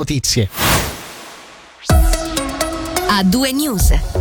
notizie. A due news.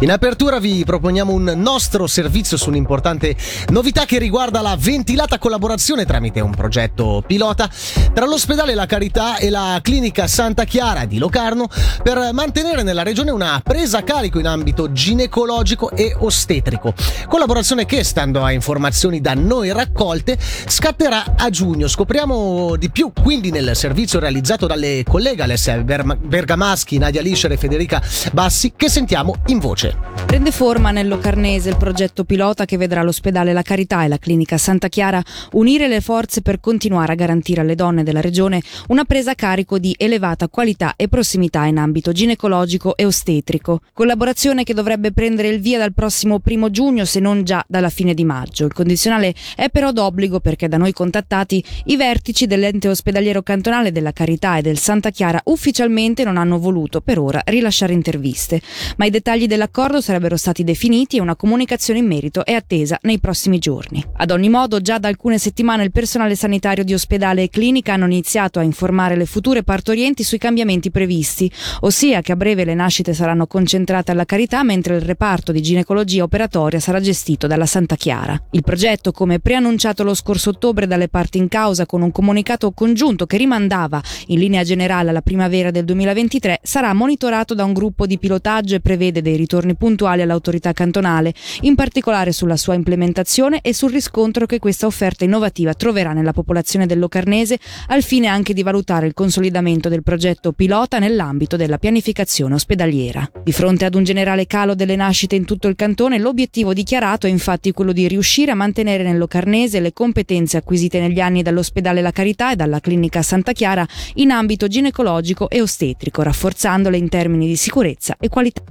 In apertura vi proponiamo un nostro servizio su un'importante novità che riguarda la ventilata collaborazione tramite un progetto pilota tra l'ospedale La Carità e la clinica Santa Chiara di Locarno per mantenere nella regione una presa a carico in ambito ginecologico e ostetrico. Collaborazione che, stando a informazioni da noi raccolte, scatterà a giugno. Scopriamo di più quindi nel servizio realizzato dalle colleghe Alessia Bergamaschi, Nadia Liscer e Federica Bassi che sentiamo in voce voce. Prende forma nel Locarnese il progetto pilota che vedrà l'ospedale La Carità e la clinica Santa Chiara unire le forze per continuare a garantire alle donne della regione una presa a carico di elevata qualità e prossimità in ambito ginecologico e ostetrico. Collaborazione che dovrebbe prendere il via dal prossimo primo giugno se non già dalla fine di maggio. Il condizionale è però d'obbligo perché da noi contattati i vertici dell'ente ospedaliero cantonale della Carità e del Santa Chiara ufficialmente non hanno voluto per ora rilasciare interviste, ma i dettagli dell'accordo dell'accordo sarebbero stati definiti e una comunicazione in merito è attesa nei prossimi giorni. Ad ogni modo, già da alcune settimane il personale sanitario di ospedale e clinica hanno iniziato a informare le future partorienti sui cambiamenti previsti, ossia che a breve le nascite saranno concentrate alla carità mentre il reparto di ginecologia operatoria sarà gestito dalla Santa Chiara. Il progetto, come preannunciato lo scorso ottobre dalle parti in causa con un comunicato congiunto che rimandava in linea generale alla primavera del 2023, sarà monitorato da un gruppo di pilotaggio e prevede dei ritorni giorni puntuali all'autorità cantonale, in particolare sulla sua implementazione e sul riscontro che questa offerta innovativa troverà nella popolazione del Locarnese, al fine anche di valutare il consolidamento del progetto pilota nell'ambito della pianificazione ospedaliera. Di fronte ad un generale calo delle nascite in tutto il cantone, l'obiettivo dichiarato è infatti quello di riuscire a mantenere nel Locarnese le competenze acquisite negli anni dall'ospedale La Carità e dalla clinica Santa Chiara in ambito ginecologico e ostetrico, rafforzandole in termini di sicurezza e qualità.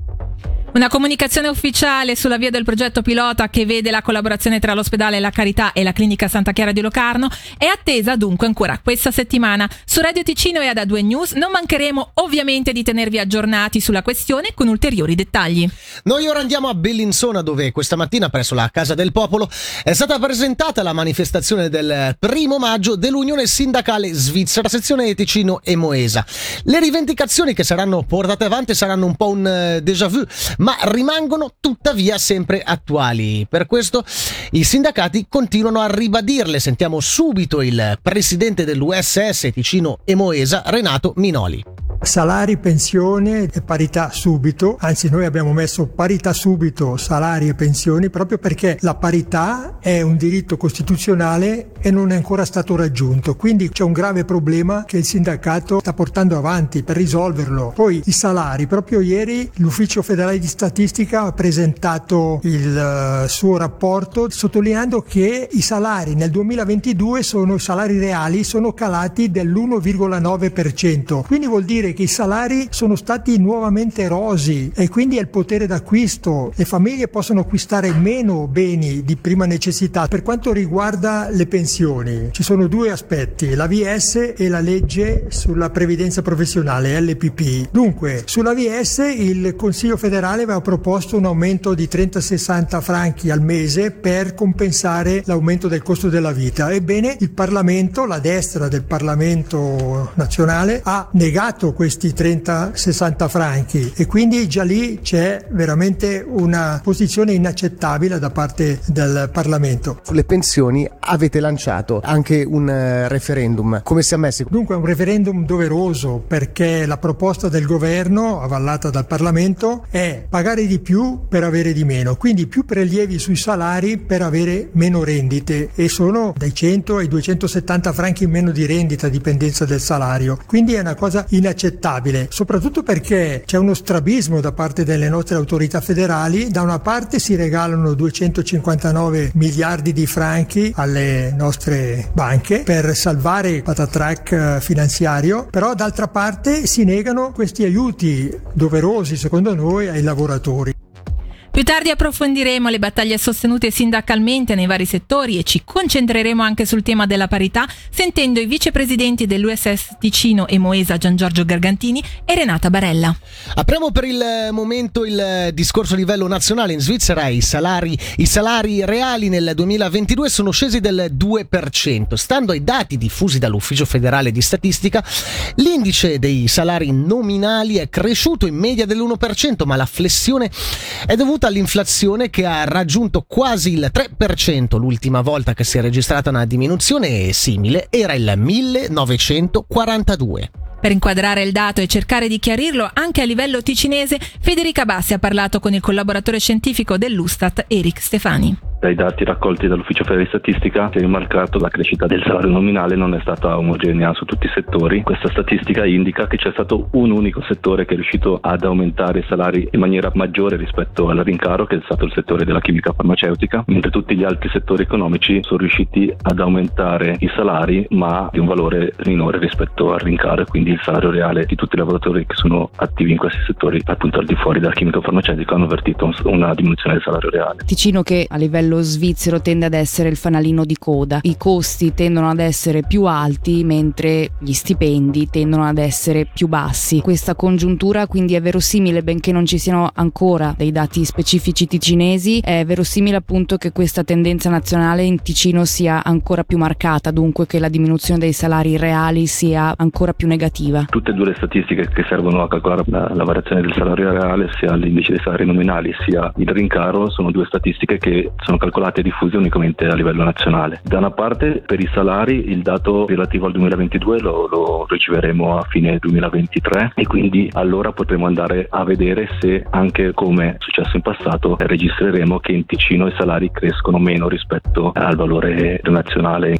Una comunicazione ufficiale sulla via del progetto pilota che vede la collaborazione tra l'ospedale La Carità e la clinica Santa Chiara di Locarno è attesa dunque ancora questa settimana. Su Radio Ticino e ad A2 News non mancheremo ovviamente di tenervi aggiornati sulla questione con ulteriori dettagli. Noi ora andiamo a Bellinzona dove questa mattina presso la Casa del Popolo è stata presentata la manifestazione del primo maggio dell'Unione Sindacale Svizzera, sezione Ticino e Moesa. Le rivendicazioni che saranno portate avanti saranno un po' un eh, déjà vu ma rimangono tuttavia sempre attuali. Per questo i sindacati continuano a ribadirle. Sentiamo subito il presidente dell'USS Ticino e Moesa, Renato Minoli. Salari, pensione e parità subito, anzi noi abbiamo messo parità subito, salari e pensioni proprio perché la parità è un diritto costituzionale e non è ancora stato raggiunto, quindi c'è un grave problema che il sindacato sta portando avanti per risolverlo. Poi i salari, proprio ieri l'Ufficio federale di statistica ha presentato il uh, suo rapporto sottolineando che i salari nel 2022 sono i salari reali sono calati dell'1,9%, quindi vuol dire che i salari sono stati nuovamente erosi e quindi è il potere d'acquisto. Le famiglie possono acquistare meno beni di prima necessità. Per quanto riguarda le pensioni, ci sono due aspetti, la VS e la legge sulla previdenza professionale, LPP. Dunque, sulla VS il Consiglio federale aveva proposto un aumento di 30-60 franchi al mese per compensare l'aumento del costo della vita. Ebbene, il Parlamento, la destra del Parlamento nazionale, ha negato questi 30-60 franchi. E quindi già lì c'è veramente una posizione inaccettabile da parte del Parlamento. Sulle pensioni avete lanciato anche un eh, referendum, come si è messo? Dunque è un referendum doveroso perché la proposta del governo, avallata dal Parlamento, è pagare di più per avere di meno, quindi più prelievi sui salari per avere meno rendite. E sono dai 100 ai 270 franchi in meno di rendita a dipendenza del salario, quindi è una cosa inaccettabile inaccettabile, soprattutto perché c'è uno strabismo da parte delle nostre autorità federali. Da una parte si regalano 259 miliardi di franchi alle nostre banche per salvare il patatrack eh, finanziario, però d'altra parte si negano questi aiuti doverosi secondo noi ai lavoratori. Più tardi approfondiremo le battaglie sostenute sindacalmente nei vari settori e ci concentreremo anche sul tema della parità sentendo i vicepresidenti dell'USS Ticino e Moesa Gian Giorgio Gargantini e Renata Barella. Apriamo per il momento il discorso a livello nazionale. In Svizzera i salari, i salari reali nel 2022 sono scesi del 2%. Stando ai dati diffusi dall'Ufficio federale di statistica, l'indice dei salari nominali è cresciuto in media dell'1%, ma la flessione è dovuta all'inflazione che ha raggiunto quasi il 3%. L'ultima volta che si è registrata una diminuzione simile era il 1942. Per inquadrare il dato e cercare di chiarirlo anche a livello ticinese, Federica Bassi ha parlato con il collaboratore scientifico dell'Ustat, Eric Stefani dai dati raccolti dall'Ufficio Federale di Statistica si è rimarcato la crescita del salario nominale non è stata omogenea su tutti i settori. Questa statistica indica che c'è stato un unico settore che è riuscito ad aumentare i salari in maniera maggiore rispetto al rincaro, che è stato il settore della chimica farmaceutica, mentre tutti gli altri settori economici sono riusciti ad aumentare i salari ma di un valore minore rispetto al rincaro e quindi il salario reale di tutti i lavoratori che sono attivi in questi settori appunto al di fuori della chimica farmaceutica hanno avvertito una diminuzione del salario reale. Ticino che a livello quello svizzero tende ad essere il fanalino di coda. I costi tendono ad essere più alti mentre gli stipendi tendono ad essere più bassi. Questa congiuntura quindi è verosimile, benché non ci siano ancora dei dati specifici ticinesi, è verosimile appunto che questa tendenza nazionale in Ticino sia ancora più marcata, dunque che la diminuzione dei salari reali sia ancora più negativa. Tutte e due le statistiche che servono a calcolare la, la variazione del salario reale, sia l'indice dei salari nominali sia il rincaro, sono due statistiche che sono calcolate e diffuse unicamente a livello nazionale. Da una parte per i salari il dato relativo al 2022 lo, lo riceveremo a fine 2023 e quindi allora potremo andare a vedere se anche come è successo in passato registreremo che in Ticino i salari crescono meno rispetto al valore nazionale.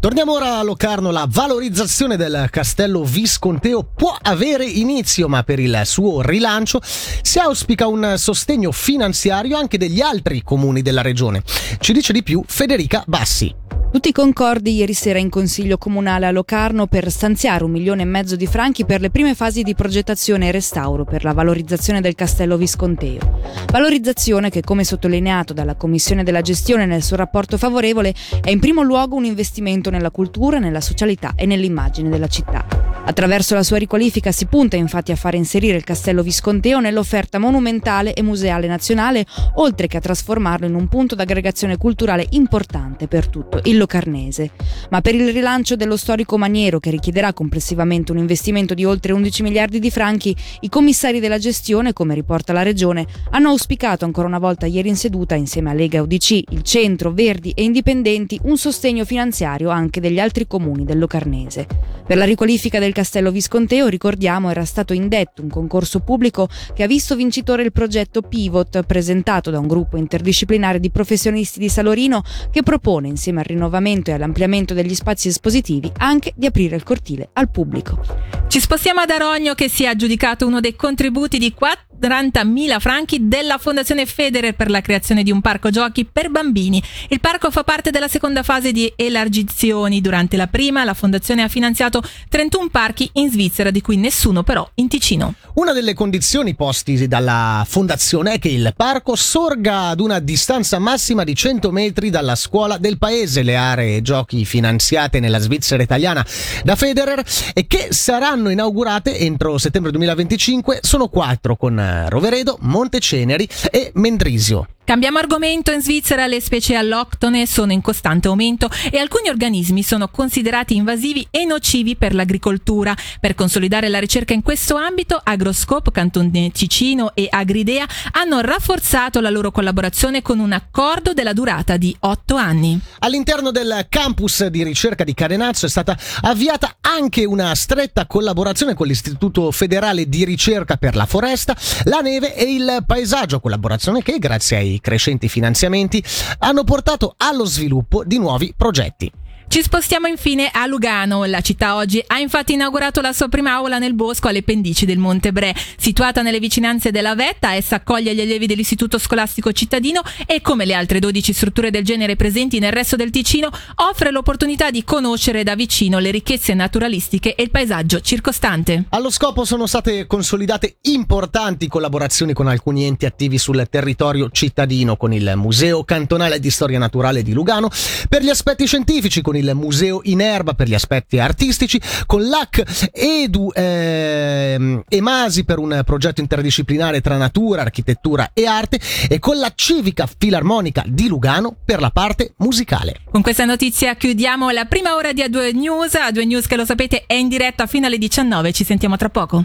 Torniamo ora a Locarno, la valorizzazione del castello visconteo può avere inizio, ma per il suo rilancio si auspica un sostegno finanziario anche degli altri comuni della regione. Ci dice di più Federica Bassi. Tutti concordi ieri sera in Consiglio Comunale a Locarno per stanziare un milione e mezzo di franchi per le prime fasi di progettazione e restauro per la valorizzazione del castello visconteo. Valorizzazione che, come sottolineato dalla Commissione della gestione nel suo rapporto favorevole, è in primo luogo un investimento nella cultura, nella socialità e nell'immagine della città. Attraverso la sua riqualifica si punta infatti a fare inserire il castello visconteo nell'offerta monumentale e museale nazionale, oltre che a trasformarlo in un punto d'aggregazione culturale importante per tutto il locarnese. Ma per il rilancio dello storico maniero, che richiederà complessivamente un investimento di oltre 11 miliardi di franchi, i commissari della gestione, come riporta la Regione, hanno auspicato ancora una volta ieri in seduta, insieme a Lega UDC, il Centro, Verdi e Indipendenti, un sostegno finanziario anche degli altri comuni del Locarnese. Per la riqualifica del Castello Visconteo, ricordiamo, era stato indetto un concorso pubblico che ha visto vincitore il progetto Pivot, presentato da un gruppo interdisciplinare di professionisti di Salorino che propone, insieme al rinnovamento e all'ampliamento degli spazi espositivi, anche di aprire il cortile al pubblico. Ci spostiamo ad Arogno che si è aggiudicato uno dei contributi di 4 40.000 franchi della Fondazione Federer per la creazione di un parco giochi per bambini. Il parco fa parte della seconda fase di elargizioni. Durante la prima, la Fondazione ha finanziato 31 parchi in Svizzera, di cui nessuno però in Ticino. Una delle condizioni posti dalla Fondazione è che il parco sorga ad una distanza massima di 100 metri dalla scuola del paese. Le aree giochi finanziate nella Svizzera italiana da Federer e che saranno inaugurate entro settembre 2025 sono quattro con Roveredo, Monteceneri e Mendrisio. Cambiamo argomento, in Svizzera le specie alloctone sono in costante aumento e alcuni organismi sono considerati invasivi e nocivi per l'agricoltura. Per consolidare la ricerca in questo ambito, Agroscope, Cantone Ticino e Agridea hanno rafforzato la loro collaborazione con un accordo della durata di otto anni. All'interno del campus di ricerca di Carenazzo è stata avviata anche una stretta collaborazione con l'Istituto federale di ricerca per la foresta, la neve e il paesaggio, collaborazione che grazie ai crescenti finanziamenti hanno portato allo sviluppo di nuovi progetti. Ci spostiamo infine a Lugano. La città oggi ha infatti inaugurato la sua prima aula nel bosco alle pendici del Monte Bre. Situata nelle vicinanze della Vetta, essa accoglie gli allievi dell'Istituto Scolastico Cittadino e, come le altre 12 strutture del genere presenti nel resto del Ticino, offre l'opportunità di conoscere da vicino le ricchezze naturalistiche e il paesaggio circostante. Allo scopo sono state consolidate importanti collaborazioni con alcuni enti attivi sul territorio cittadino, con il Museo Cantonale di Storia Naturale di Lugano, per gli aspetti scientifici, con il Museo Inerba per gli aspetti artistici, con l'AC Edu ehm, Emasi per un progetto interdisciplinare tra natura, architettura e arte e con la Civica Filarmonica di Lugano per la parte musicale. Con questa notizia chiudiamo la prima ora di A2 News. A2 News che lo sapete è in diretta fino alle 19. Ci sentiamo tra poco.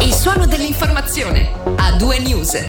Il suono dell'informazione. A2 News.